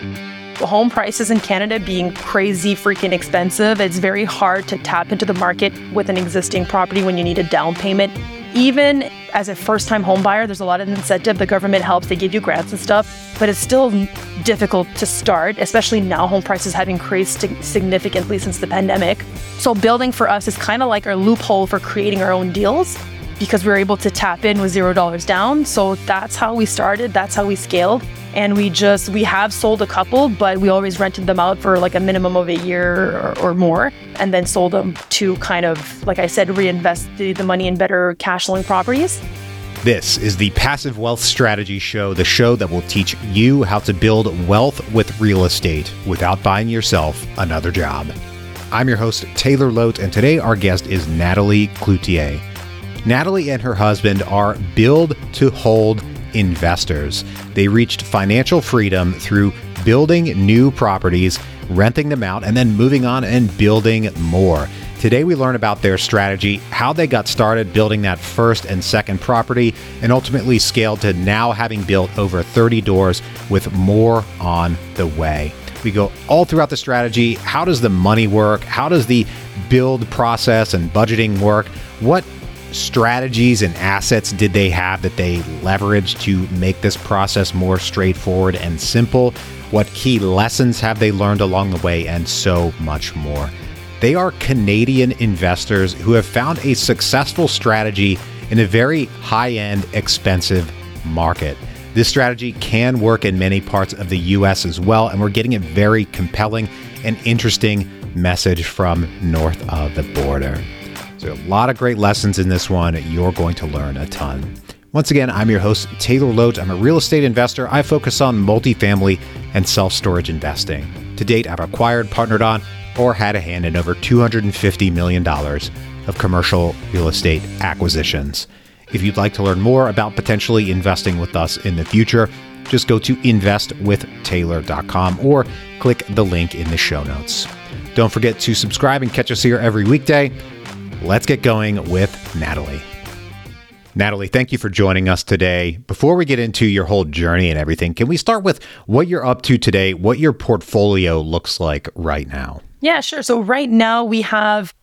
Home prices in Canada being crazy freaking expensive, it's very hard to tap into the market with an existing property when you need a down payment. Even as a first time home buyer, there's a lot of incentive. The government helps, they give you grants and stuff, but it's still difficult to start, especially now home prices have increased significantly since the pandemic. So, building for us is kind of like our loophole for creating our own deals because we were able to tap in with zero dollars down. So, that's how we started, that's how we scaled and we just we have sold a couple but we always rented them out for like a minimum of a year or, or more and then sold them to kind of like i said reinvest the, the money in better cash flowing properties this is the Passive Wealth Strategy Show, the show that will teach you how to build wealth with real estate without buying yourself another job. I'm your host, Taylor Loht, and today our guest is Natalie Cloutier. Natalie and her husband are build to hold investors. They reached financial freedom through building new properties, renting them out, and then moving on and building more. Today, we learn about their strategy, how they got started building that first and second property, and ultimately scaled to now having built over 30 doors with more on the way. We go all throughout the strategy. How does the money work? How does the build process and budgeting work? What strategies and assets did they have that they leveraged to make this process more straightforward and simple? What key lessons have they learned along the way, and so much more? They are Canadian investors who have found a successful strategy in a very high end, expensive market. This strategy can work in many parts of the US as well, and we're getting a very compelling and interesting message from north of the border. There are a lot of great lessons in this one. You're going to learn a ton. Once again, I'm your host, Taylor Loht. I'm a real estate investor. I focus on multifamily and self storage investing. To date, I've acquired, partnered on, or had a hand in over $250 million of commercial real estate acquisitions. If you'd like to learn more about potentially investing with us in the future, just go to investwithtaylor.com or click the link in the show notes. Don't forget to subscribe and catch us here every weekday let's get going with Natalie. Natalie, thank you for joining us today. Before we get into your whole journey and everything, can we start with what you're up to today, what your portfolio looks like right now? Yeah, sure. So, right now we have,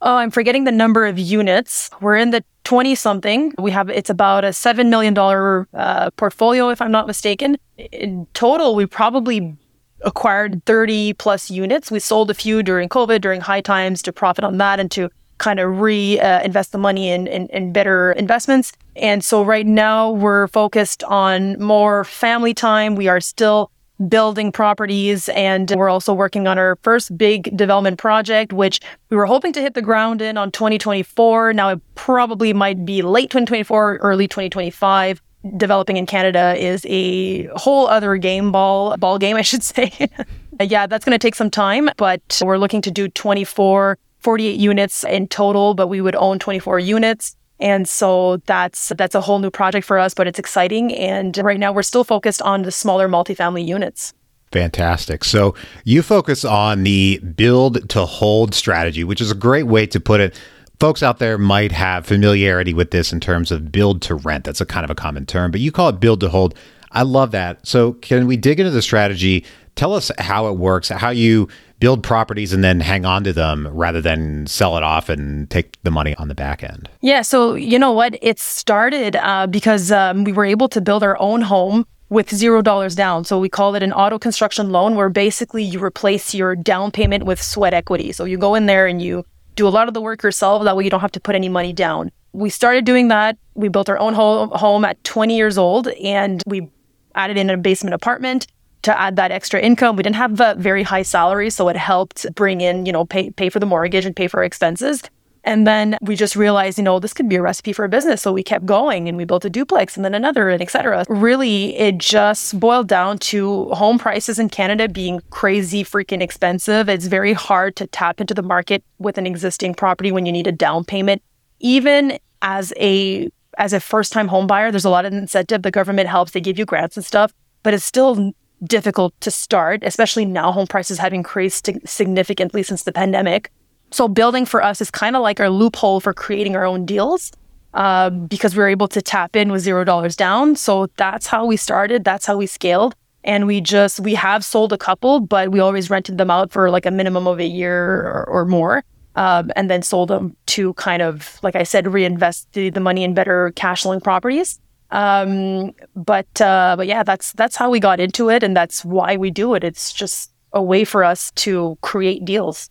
oh, I'm forgetting the number of units. We're in the 20 something. We have, it's about a $7 million uh, portfolio, if I'm not mistaken. In total, we probably acquired 30 plus units. We sold a few during COVID, during high times to profit on that and to kind of reinvest uh, the money in, in, in better investments. And so right now we're focused on more family time. We are still building properties and we're also working on our first big development project which we were hoping to hit the ground in on 2024 now it probably might be late 2024 early 2025 developing in canada is a whole other game ball ball game i should say yeah that's going to take some time but we're looking to do 24 48 units in total, but we would own 24 units. And so that's that's a whole new project for us, but it's exciting. And right now we're still focused on the smaller multifamily units. Fantastic. So you focus on the build to hold strategy, which is a great way to put it. Folks out there might have familiarity with this in terms of build to rent. That's a kind of a common term, but you call it build to hold. I love that. So can we dig into the strategy? Tell us how it works, how you build properties and then hang on to them rather than sell it off and take the money on the back end? Yeah. So, you know what? It started uh, because um, we were able to build our own home with zero dollars down. So we call it an auto construction loan where basically you replace your down payment with sweat equity. So you go in there and you do a lot of the work yourself. That way you don't have to put any money down. We started doing that. We built our own home at 20 years old and we added in a basement apartment to add that extra income. We didn't have a very high salary, so it helped bring in, you know, pay pay for the mortgage and pay for expenses. And then we just realized, you know, this could be a recipe for a business. So we kept going and we built a duplex and then another and etc. Really, it just boiled down to home prices in Canada being crazy freaking expensive. It's very hard to tap into the market with an existing property when you need a down payment. Even as a as a first time home buyer, there's a lot of incentive. The government helps, they give you grants and stuff, but it's still difficult to start, especially now home prices have increased significantly since the pandemic. So building for us is kind of like our loophole for creating our own deals uh, because we are able to tap in with zero dollars down. So that's how we started. That's how we scaled. And we just, we have sold a couple, but we always rented them out for like a minimum of a year or, or more. Um, and then sold them to kind of, like I said, reinvest the, the money in better cash flowing properties. Um, but uh, but yeah, that's that's how we got into it, and that's why we do it. It's just a way for us to create deals.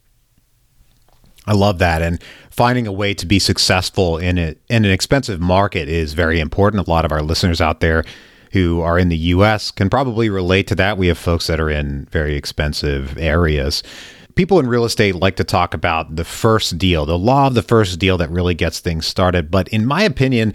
I love that, and finding a way to be successful in it in an expensive market is very important. A lot of our listeners out there who are in the U.S. can probably relate to that. We have folks that are in very expensive areas. People in real estate like to talk about the first deal, the law of the first deal that really gets things started. But in my opinion,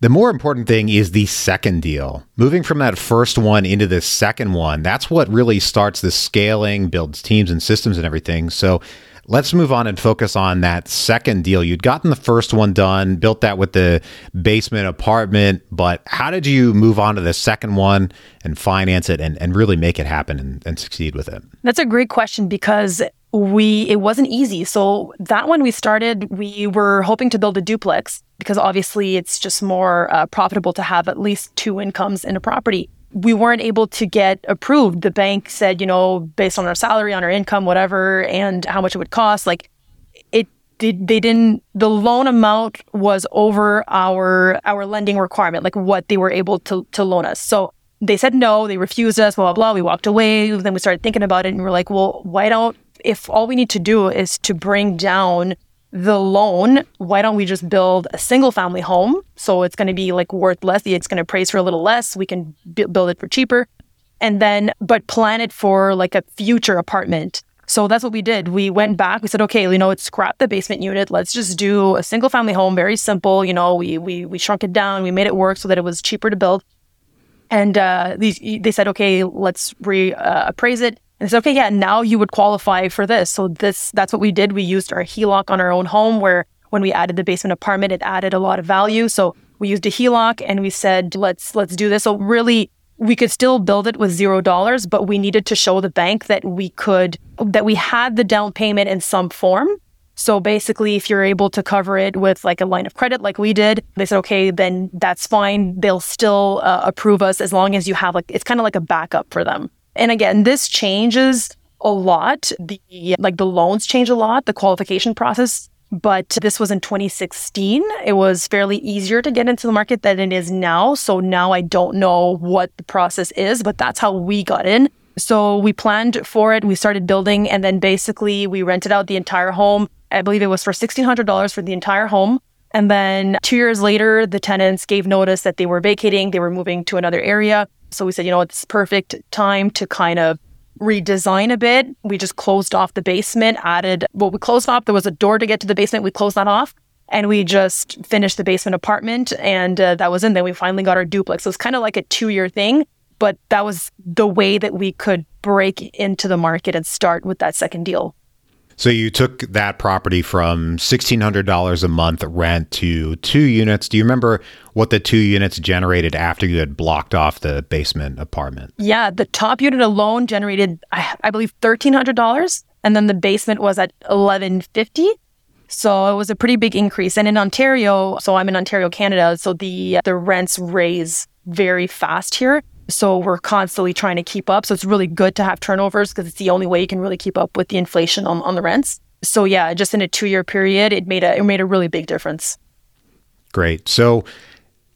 the more important thing is the second deal. Moving from that first one into the second one, that's what really starts the scaling, builds teams and systems and everything. So let's move on and focus on that second deal. You'd gotten the first one done, built that with the basement apartment, but how did you move on to the second one and finance it and, and really make it happen and, and succeed with it? That's a great question because we it wasn't easy. So that one we started, we were hoping to build a duplex because obviously it's just more uh, profitable to have at least two incomes in a property. We weren't able to get approved. The bank said, you know, based on our salary, on our income, whatever, and how much it would cost, like it did they didn't the loan amount was over our our lending requirement, like what they were able to to loan us. So they said no, they refused us, blah blah blah. We walked away. Then we started thinking about it and we we're like, well, why don't if all we need to do is to bring down the loan, why don't we just build a single family home? So it's going to be like worth less. It's going to price for a little less. We can b- build it for cheaper. And then, but plan it for like a future apartment. So that's what we did. We went back. We said, okay, you know, let's scrap the basement unit. Let's just do a single family home, very simple. You know, we we we shrunk it down. We made it work so that it was cheaper to build. And uh, these, they said, okay, let's reappraise uh, it. And it's okay, yeah, now you would qualify for this. So this that's what we did. We used our HELOC on our own home where when we added the basement apartment, it added a lot of value. So we used a HELOC and we said, let's let's do this. So really we could still build it with zero dollars, but we needed to show the bank that we could that we had the down payment in some form. So basically, if you're able to cover it with like a line of credit, like we did, they said, okay, then that's fine. They'll still uh, approve us as long as you have like, it's kind of like a backup for them. And again, this changes a lot. The like the loans change a lot, the qualification process. But this was in 2016. It was fairly easier to get into the market than it is now. So now I don't know what the process is, but that's how we got in. So we planned for it. We started building and then basically we rented out the entire home. I believe it was for $1,600 for the entire home. And then two years later, the tenants gave notice that they were vacating, they were moving to another area. So we said, you know, it's perfect time to kind of redesign a bit. We just closed off the basement, added, well, we closed off, there was a door to get to the basement. We closed that off and we just finished the basement apartment and uh, that was in. Then we finally got our duplex. So it's kind of like a two year thing, but that was the way that we could break into the market and start with that second deal. So you took that property from $1,600 a month rent to two units. Do you remember what the two units generated after you had blocked off the basement apartment? Yeah, the top unit alone generated, I, believe, $1,300. And then the basement was at 1150 so it was a pretty big increase. And in Ontario, so I'm in Ontario, Canada, so the the rents raise very fast here. So we're constantly trying to keep up. So it's really good to have turnovers because it's the only way you can really keep up with the inflation on, on the rents. So yeah, just in a two year period, it made a it made a really big difference. Great. So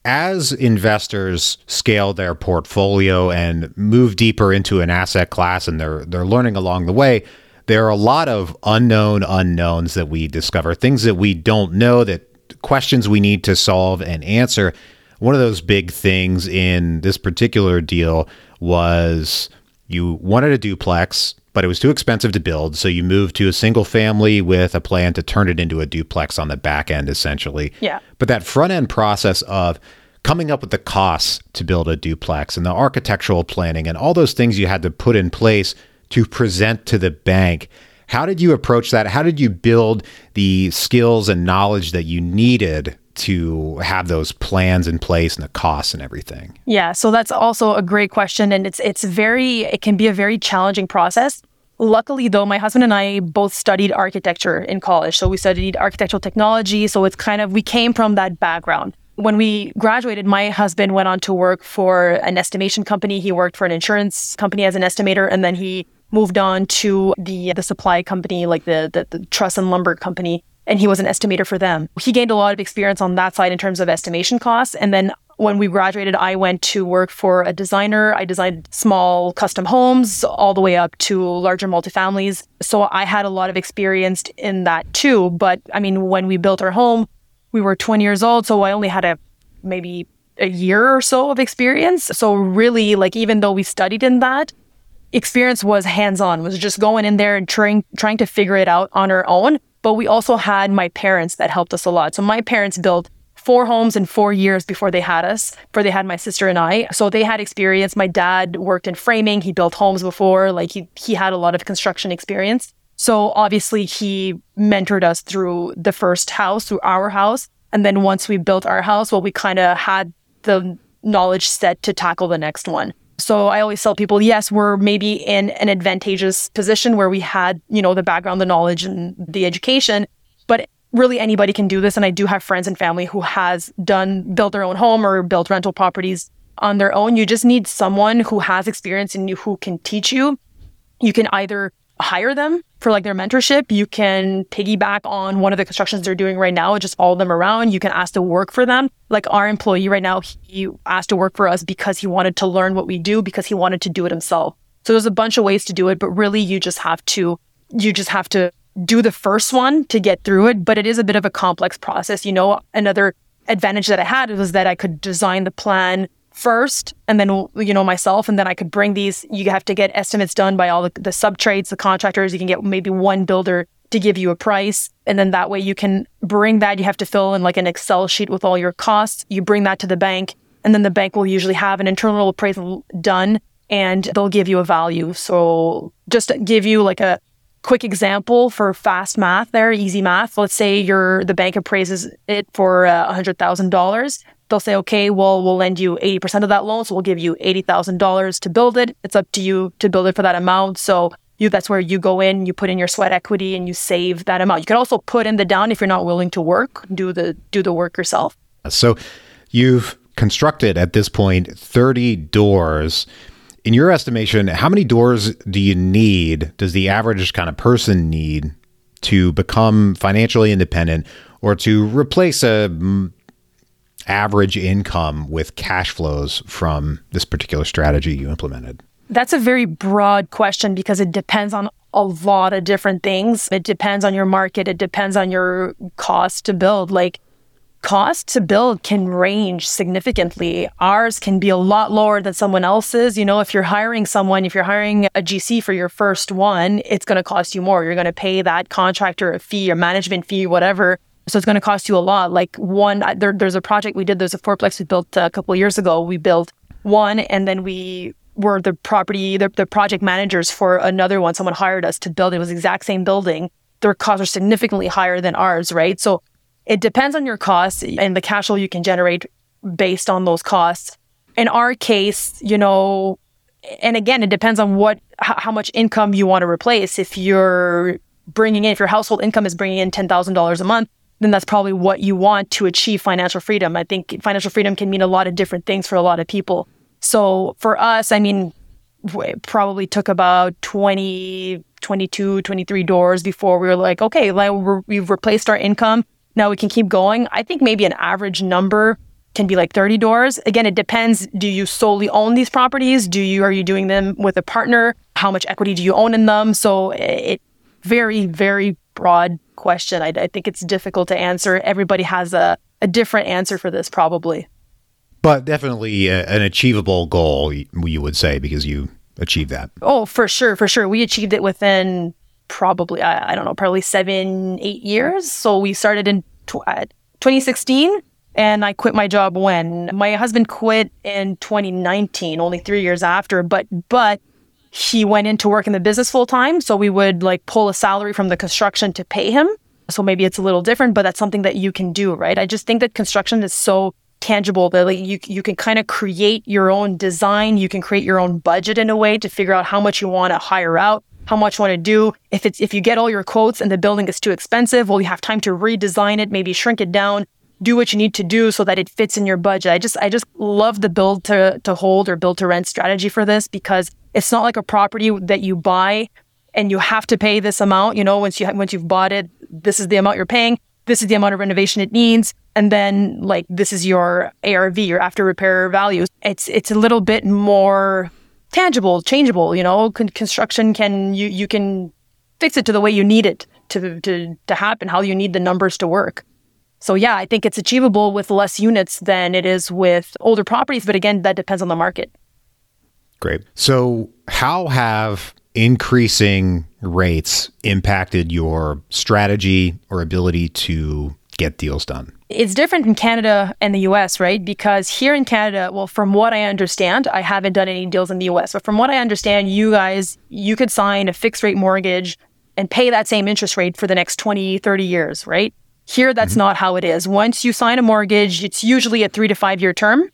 as investors scale their portfolio and move deeper into an asset class and they're they're learning along the way, there are a lot of unknown unknowns that we discover, things that we don't know that questions we need to solve and answer one of those big things in this particular deal was you wanted a duplex, but it was too expensive to build. So you moved to a single family with a plan to turn it into a duplex on the back end, essentially. Yeah. But that front end process of coming up with the costs to build a duplex and the architectural planning and all those things you had to put in place to present to the bank. How did you approach that? How did you build the skills and knowledge that you needed to have those plans in place and the costs and everything? Yeah, so that's also a great question and it's it's very it can be a very challenging process. Luckily though, my husband and I both studied architecture in college. So we studied architectural technology, so it's kind of we came from that background. when we graduated, my husband went on to work for an estimation company. He worked for an insurance company as an estimator, and then he moved on to the the supply company, like the, the, the truss and lumber company, and he was an estimator for them. He gained a lot of experience on that side in terms of estimation costs. And then when we graduated, I went to work for a designer. I designed small custom homes all the way up to larger multifamilies. So I had a lot of experience in that too. But I mean, when we built our home, we were 20 years old. So I only had a maybe a year or so of experience. So really, like, even though we studied in that, experience was hands on, was just going in there and trying, trying to figure it out on our own. But we also had my parents that helped us a lot. So my parents built four homes in four years before they had us, before they had my sister and I. So they had experience. My dad worked in framing. He built homes before. Like he, he had a lot of construction experience. So obviously he mentored us through the first house, through our house. And then once we built our house, well, we kind of had the knowledge set to tackle the next one. So I always tell people, yes, we're maybe in an advantageous position where we had, you know, the background, the knowledge and the education, but really anybody can do this. And I do have friends and family who has done, built their own home or built rental properties on their own. You just need someone who has experience and who can teach you. You can either hire them for like their mentorship. You can piggyback on one of the constructions they're doing right now, and just follow them around. You can ask to work for them. Like our employee right now, he asked to work for us because he wanted to learn what we do, because he wanted to do it himself. So there's a bunch of ways to do it, but really you just have to, you just have to do the first one to get through it. But it is a bit of a complex process. You know, another advantage that I had was that I could design the plan first and then you know myself and then i could bring these. You have to get estimates done by all the, the sub trades the contractors. You can get maybe one builder to give you a price and then that way you can bring that. You have to fill in like an excel sheet with all your costs. You bring that to the bank and then the bank will usually have an internal appraisal done and they'll give you a value. So just give you like a quick example for fast math there easy math. Let's say your the bank appraises it for a uh, $100000 they'll say, okay, well, we'll lend you 80% of that loan. So we'll give you $80,000 to build it. It's up to you to build it for that amount. So you, that's where you go in, you put in your sweat equity and you save that amount. You can also put in the down if you're not willing to work, do the, do the work yourself. So you've constructed at this point 30 doors. In your estimation, how many doors do you need? Does the average kind of person need to become financially independent or to replace a average income with cash flows from this particular strategy you implemented? That's a very broad question because it depends on a lot of different things. It depends on your market, it depends on your cost to build. Like, cost to build can range significantly. Ours can be a lot lower than someone else's. You know, if you're hiring someone, if you're hiring a GC for your first one, it's going to cost you more. You're going to pay that contractor a fee, a management fee, whatever. So it's going to cost you a lot. Like one, there, there's a project we did. There's a fourplex we built a couple years ago. We built one, and then we were the property, the, the project managers for another one. Someone hired us to build. It was exact same building. Their costs are significantly higher than ours, right? So it depends on your costs and the cash flow you can generate based on those costs. In our case, you know, and again, it depends on what how much income you want to replace. If you're bringing in, if your household income is bringing in ten thousand dollars a month, then that's probably what you want to achieve financial freedom. I think financial freedom can mean a lot of different things for a lot of people. So for us, I mean, it probably took about 20, 22, 23 doors before we were like, okay, like we've replaced our income. Now we can keep going. I think maybe an average number can be like 30 doors. Again, it depends. Do you solely own these properties? Do you are you doing them with a partner? How much equity do you own in them? So it very, very broad question. I, I think it's difficult to answer. Everybody has a, a different answer for this, probably. But definitely a, an achievable goal, you would say, because you achieved that. Oh, for sure, for sure. We achieved it within probably, I, I don't know, probably seven, eight years. So we started in tw- uh, 2016 and I quit my job when my husband quit in 2019, only three years after. But, but he went into work in the business full time. So we would like pull a salary from the construction to pay him. So maybe it's a little different, but that's something that you can do, right? I just think that construction is so tangible that like you you can kind of create your own design, you can create your own budget in a way to figure out how much you want to hire out, how much you want to do. If it's if you get all your quotes and the building is too expensive, well you have time to redesign it, maybe shrink it down, do what you need to do so that it fits in your budget. I just I just love the build to to hold or build to rent strategy for this because it's not like a property that you buy and you have to pay this amount, you know, once you once you've bought it, this is the amount you're paying, this is the amount of renovation it needs, and then like this is your ARV, your after repair values. It's it's a little bit more tangible, changeable, you know. Con- construction can you you can fix it to the way you need it to to to happen, how you need the numbers to work. So yeah, I think it's achievable with less units than it is with older properties, but again, that depends on the market. Great. So how have increasing rates impacted your strategy or ability to get deals done? It's different in Canada and the US, right? Because here in Canada, well, from what I understand, I haven't done any deals in the US, but from what I understand, you guys, you could sign a fixed rate mortgage and pay that same interest rate for the next 20, 30 years, right? Here, that's mm-hmm. not how it is. Once you sign a mortgage, it's usually a three to five year term,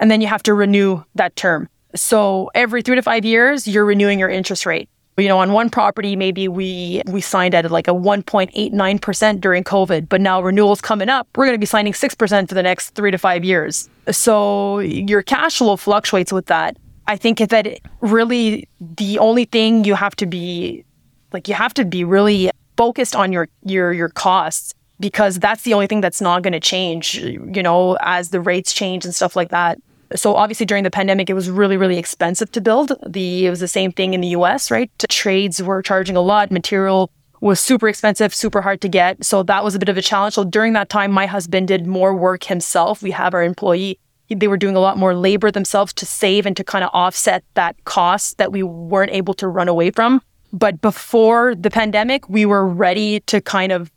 and then you have to renew that term. So every three to five years, you're renewing your interest rate. You know, on one property, maybe we we signed at like a 1.89% during COVID, but now renewals coming up, we're going to be signing 6% for the next three to five years. So your cash flow fluctuates with that. I think that really the only thing you have to be like you have to be really focused on your your your costs because that's the only thing that's not going to change, you know, as the rates change and stuff like that. So obviously during the pandemic, it was really, really expensive to build. The it was the same thing in the US, right? Trades were charging a lot. Material was super expensive, super hard to get. So that was a bit of a challenge. So during that time, my husband did more work himself. We have our employee. They were doing a lot more labor themselves to save and to kind of offset that cost that we weren't able to run away from. But before the pandemic, we were ready to kind of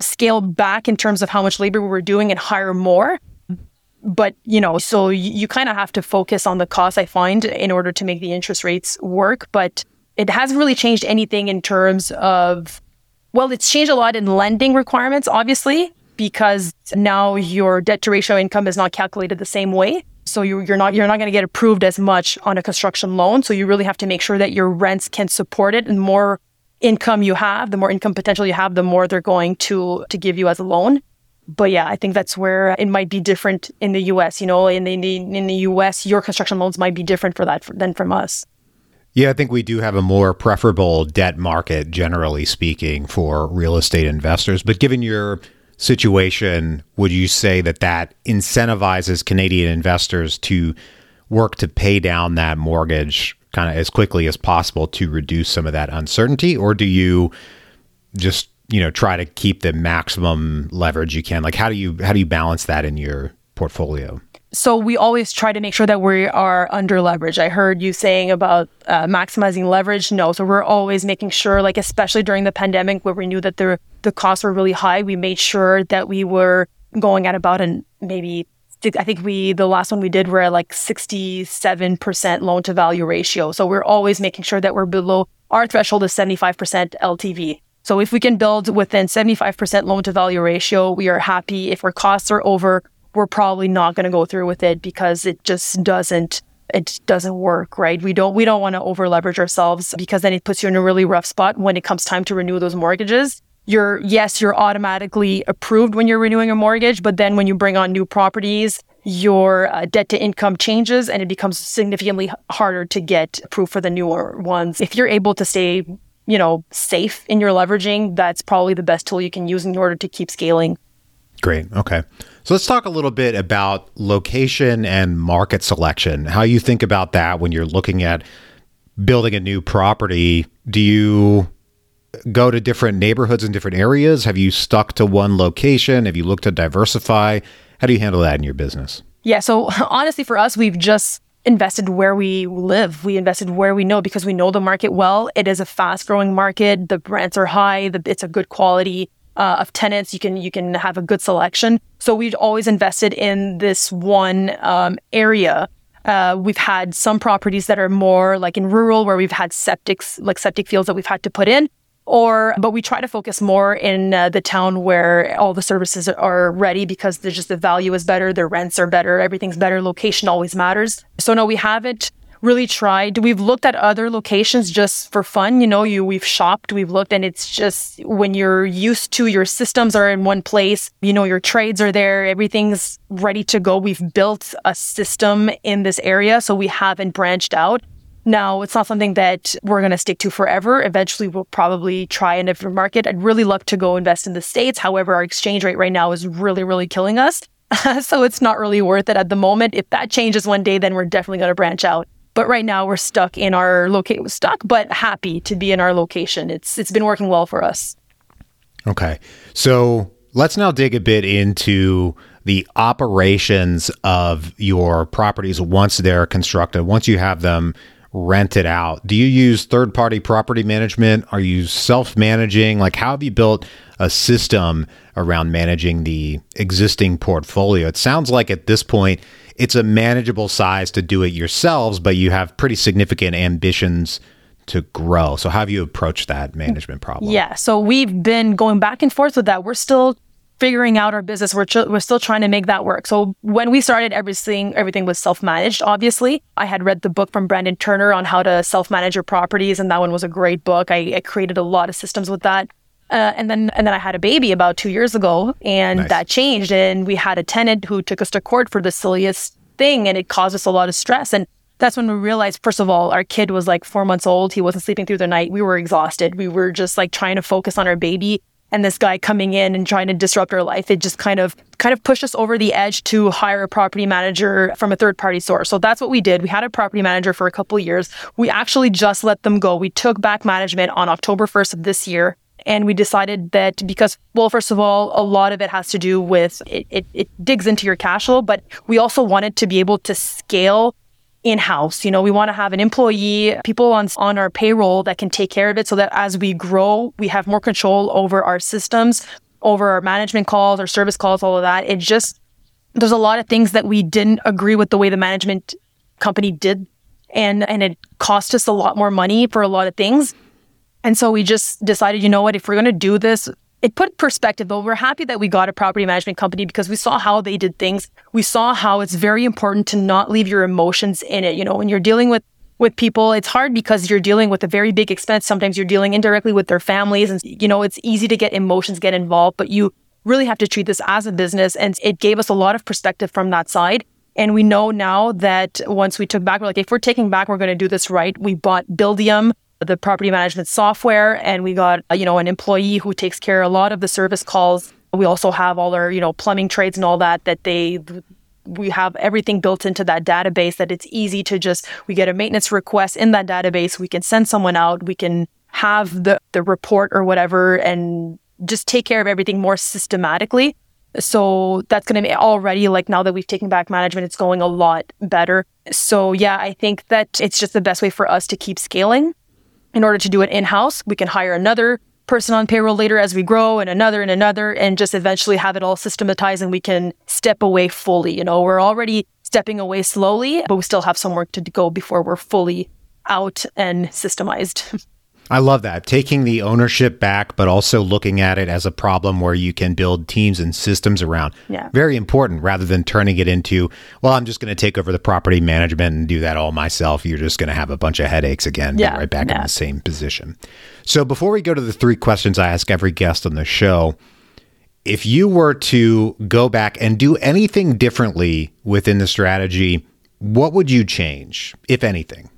scale back in terms of how much labor we were doing and hire more. But, you know, so you, you kind of have to focus on the cost, I find, in order to make the interest rates work. But it hasn't really changed anything in terms of, well, it's changed a lot in lending requirements, obviously, because now your debt to ratio income is not calculated the same way. So you, you're not you're not going to get approved as much on a construction loan. So you really have to make sure that your rents can support it and the more income you have, the more income potential you have, the more they're going to to give you as a loan. But yeah, I think that's where it might be different in the U.S. You know, in the in the U.S., your construction loans might be different for that than from us. Yeah, I think we do have a more preferable debt market, generally speaking, for real estate investors. But given your situation, would you say that that incentivizes Canadian investors to work to pay down that mortgage kind of as quickly as possible to reduce some of that uncertainty or do you just you know try to keep the maximum leverage you can. Like how do you how do you balance that in your portfolio? So we always try to make sure that we are under leverage. I heard you saying about uh, maximizing leverage. No. So we're always making sure like especially during the pandemic where we knew that the the costs were really high we made sure that we were going at about an maybe I think we, the last one we did, we're at like 67% loan to value ratio. So we're always making sure that we're below our threshold is 75% LTV. So if we can build within 75% loan to value ratio, we are happy. If our costs are over, we're probably not going to go through with it because it just doesn't it doesn't work, right? We don't we don't want to over leverage ourselves because then it puts you in a really rough spot when it comes time to renew those mortgages you're yes, you're automatically approved when you're renewing a mortgage, but then when you bring on new properties, your uh, debt to income changes and it becomes significantly harder to get approved for the newer ones. If you're able to stay, you know, safe in your leveraging, that's probably the best tool you can use in order to keep scaling. Great. Okay. So let's talk a little bit about location and market selection. How you think about that when you're looking at building a new property. Do you go to different neighborhoods and different areas? Have you stuck to one location? Have you looked to diversify? How do you handle that in your business? Yeah. So honestly, for us, we've just invested where we live. We invested where we know because we know the market well. It is a fast growing market. The rents are high. The, it's a good quality uh, of tenants. You can you can have a good selection. So we've always invested in this one um, area. Uh, we've had some properties that are more like in rural where we've had septics, like septic fields that we've had to put in or but we try to focus more in uh, the town where all the services are ready because there's just the value is better the rents are better everything's better location always matters so no we haven't really tried. We've looked at other locations just for fun. You know, you we've shopped, we've looked, and it's just when you're used to your systems are in one place, you know, your trades are there, everything's ready to go. We've built a system in this area, so we haven't branched out. Now, it's not something that we're going to stick to forever. Eventually, we'll probably try a different market. I'd really love to go invest in the States. However, our exchange rate right now is really, really killing us. so it's not really worth it at the moment. If that changes one day, then we're definitely going to branch out. But right now we're stuck in our location, stuck, but happy to be in our location. It's it's been working well for us. Okay. So let's now dig a bit into the operations of your properties once they're constructed, once you have them rented out. Do you use third party property management? Are you self managing? Like, how have you built a system around managing the existing portfolio? It sounds like at this point, it's a manageable size to do it yourselves, but you have pretty significant ambitions to grow. So, how have you approached that management problem? Yeah. So, we've been going back and forth with that. We're still figuring out our business. We're, ch- we're still trying to make that work. So when we started, everything everything was self managed. Obviously, I had read the book from Brandon Turner on how to self manage your properties, and that one was a great book. I, I created a lot of systems with that. Uh, and then and then I had a baby about two years ago, and nice. that changed. And we had a tenant who took us to court for the silliest thing, and it caused us a lot of stress. And that's when we realized, first of all, our kid was like four months old. He wasn't sleeping through the night. We were exhausted. We were just like trying to focus on our baby and this guy coming in and trying to disrupt our life, it just kind of kind of pushed us over the edge to hire a property manager from a third party source. So that's what we did. We had a property manager for a couple years. We actually just let them go. We took back management on October 1st of this year. And we decided that because, well, first of all, a lot of it has to do with it, it, it digs into your cash flow, but we also wanted to be able to scale in-house. You know, we want to have an employee, people on on our payroll that can take care of it so that as we grow, we have more control over our systems, over our management calls, our service calls, all of that. It just there's a lot of things that we didn't agree with the way the management company did and and it cost us a lot more money for a lot of things. And so we just decided, you know what, if we're going to do this, it put perspective though. We're happy that we got a property management company because we saw how they did things. We saw how it's very important to not leave your emotions in it. You know, when you're dealing with with people, it's hard because you're dealing with a very big expense. Sometimes you're dealing indirectly with their families and you know, it's easy to get emotions get involved, but you really have to treat this as a business and it gave us a lot of perspective from that side. And we know now that once we took back, we're like, if we're taking back, we're going to do this right. We bought Buildium, the property management software and we got uh, you know an employee who takes care of a lot of the service calls. We also have all our you know plumbing trades and all that that they we have everything built into that database that it's easy to just we get a maintenance request in that database we can send someone out we can have the the report or whatever and just take care of everything more systematically. So that's going to be already like now that we've taken back management it's going a lot better. So yeah i think that it's just the best way for us to keep scaling in order to do it in house, we can hire another person on payroll later as we grow and another and another and just eventually have it all systematized and we can step away fully. You know, we're already stepping away slowly, but we still have some work to go before we're fully out and systemized. I love that. Taking the ownership back, but also looking at it as a problem where you can build teams and systems around. Yeah. Very important rather than turning it into, well, I'm just going to take over the property management and do that all myself. You're just going to have a bunch of headaches again, yeah. right back yeah. in the same position. So before we go to the three questions I ask every guest on the show, if you were to go back and do anything differently within the strategy, what would you change, if anything?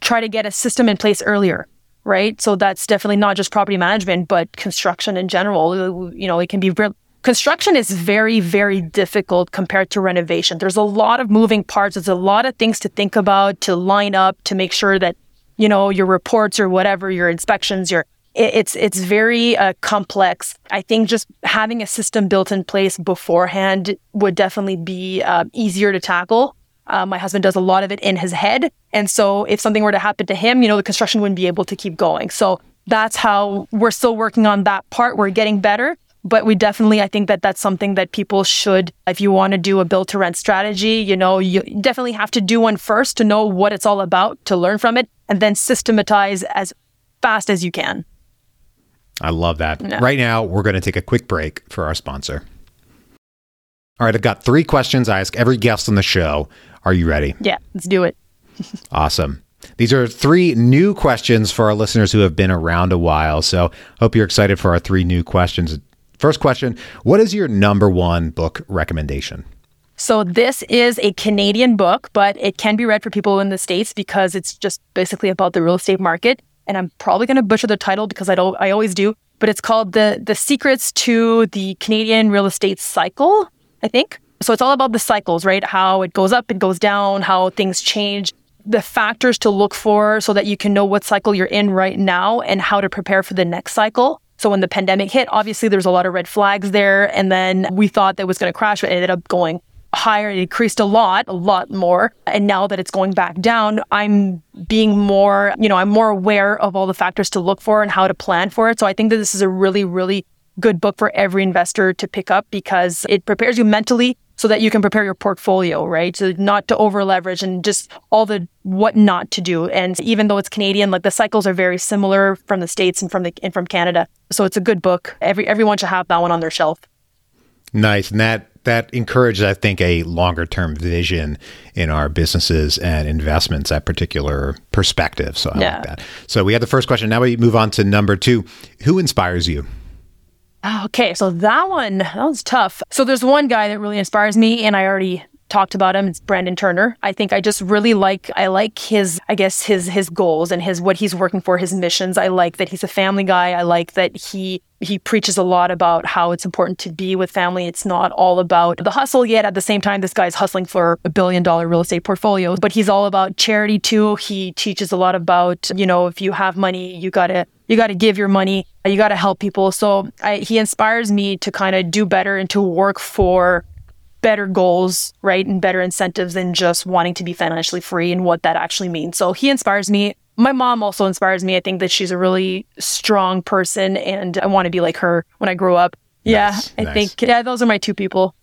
Try to get a system in place earlier right? So that's definitely not just property management, but construction in general. You know, it can be real. Construction is very, very difficult compared to renovation. There's a lot of moving parts. There's a lot of things to think about, to line up, to make sure that, you know, your reports or whatever, your inspections, your it's it's very uh, complex. I think just having a system built in place beforehand would definitely be uh, easier to tackle. Uh, my husband does a lot of it in his head. And so if something were to happen to him, you know, the construction wouldn't be able to keep going. So that's how we're still working on that part. We're getting better. But we definitely, I think that that's something that people should, if you want to do a build to rent strategy, you know, you definitely have to do one first to know what it's all about, to learn from it, and then systematize as fast as you can. I love that. Right now, we're going to take a quick break for our sponsor. All right, I've got three questions I ask every guest on the show. Are you ready? Yeah, let's do it. awesome. These are three new questions for our listeners who have been around a while. So, hope you're excited for our three new questions. First question What is your number one book recommendation? So, this is a Canadian book, but it can be read for people in the States because it's just basically about the real estate market. And I'm probably going to butcher the title because I don't, I always do, but it's called the, the Secrets to the Canadian Real Estate Cycle, I think. So, it's all about the cycles, right? How it goes up, it goes down, how things change, the factors to look for so that you can know what cycle you're in right now and how to prepare for the next cycle. So when the pandemic hit, obviously there's a lot of red flags there. And then we thought that was going to crash, but it ended up going higher. It increased a lot, a lot more. And now that it's going back down, I'm being more, you know, I'm more aware of all the factors to look for and how to plan for it. So I think that this is a really, really good book for every investor to pick up because it prepares you mentally so that you can prepare your portfolio, right? So not to over leverage and just all the what not to do. And even though it's Canadian, like the cycles are very similar from the States and from the and from Canada. So it's a good book. Every everyone should have that one on their shelf. Nice. And that that encourages, I think, a longer term vision in our businesses and investments, that particular perspective. So I yeah. like that. So we had the first question. Now we move on to number two. Who inspires you? Ah, okay, so that one, that was tough. So there's one guy that really inspires me, and I already talked about him. It's Brandon Turner. I think I just really like I like his I guess his his goals and his what he's working for, his missions. I like that he's a family guy. I like that he he preaches a lot about how it's important to be with family. It's not all about the hustle yet. At the same time, this guy's hustling for a billion dollar real estate portfolio, but he's all about charity too. He teaches a lot about, you know, if you have money, you got to you got to give your money you got to help people so I, he inspires me to kind of do better and to work for better goals right and better incentives than just wanting to be financially free and what that actually means so he inspires me my mom also inspires me i think that she's a really strong person and i want to be like her when i grow up nice, yeah i nice. think yeah those are my two people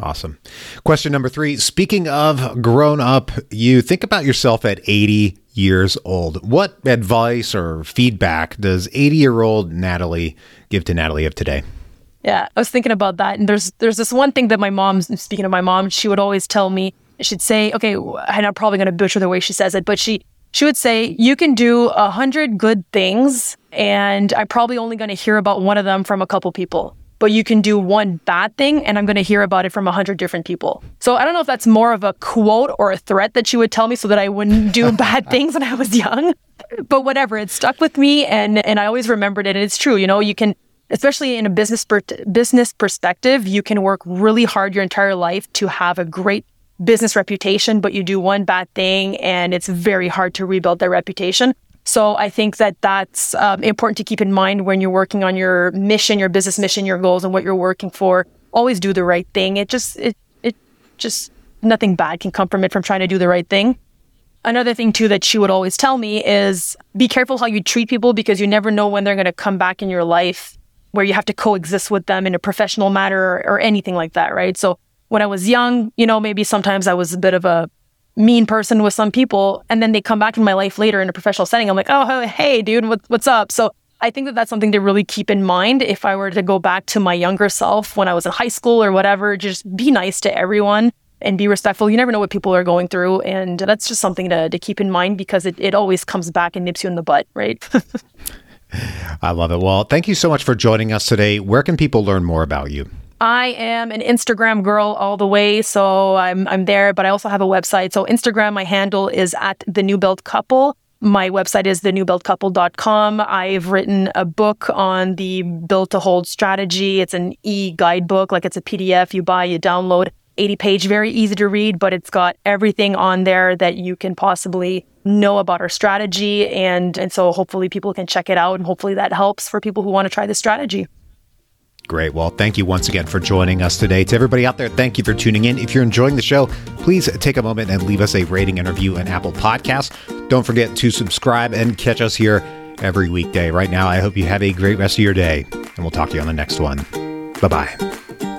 Awesome. Question number three. Speaking of grown up, you think about yourself at 80 years old. What advice or feedback does 80 year old Natalie give to Natalie of today? Yeah, I was thinking about that. And there's there's this one thing that my mom, speaking of my mom, she would always tell me, she'd say, okay, and I'm probably going to butcher the way she says it, but she, she would say, you can do a hundred good things and I'm probably only going to hear about one of them from a couple people but you can do one bad thing and I'm going to hear about it from a hundred different people. So I don't know if that's more of a quote or a threat that she would tell me so that I wouldn't do bad things when I was young. But whatever, it stuck with me and, and I always remembered it. And it's true, you know, you can, especially in a business, per- business perspective, you can work really hard your entire life to have a great business reputation, but you do one bad thing and it's very hard to rebuild that reputation. So I think that that's um, important to keep in mind when you're working on your mission, your business mission, your goals, and what you're working for. Always do the right thing. It just it it just nothing bad can come from it from trying to do the right thing. Another thing too that she would always tell me is be careful how you treat people because you never know when they're going to come back in your life where you have to coexist with them in a professional manner or, or anything like that, right? So when I was young, you know, maybe sometimes I was a bit of a mean person with some people and then they come back in my life later in a professional setting. I'm like oh hey dude what, what's up? So i think that that's something to really keep in mind if i were to go back to my younger self when i was in high school or whatever. Just be nice to everyone and be respectful. You never know what people are going through and that's just something to, to keep in mind because it, it always comes back and nips you in the butt right? I love it. Well thank you so much for joining us today. Where can people learn more about you I am an Instagram girl all the way, so I'm I'm there, but I also have a website. So Instagram, my handle is at the New Build Couple. My website is thenewbuildcouple.com. I've written a book on the build to hold strategy. It's an e guidebook, like it's a PDF you buy, you download. 80 page, very easy to read, but it's got everything on there that you can possibly know about our strategy. And, and so hopefully people can check it out and hopefully that helps for people who want to try the strategy. Great. Well, thank you once again for joining us today. To everybody out there, thank you for tuning in. If you're enjoying the show, please take a moment and leave us a rating interview and Apple Podcasts. Don't forget to subscribe and catch us here every weekday. Right now, I hope you have a great rest of your day, and we'll talk to you on the next one. Bye bye.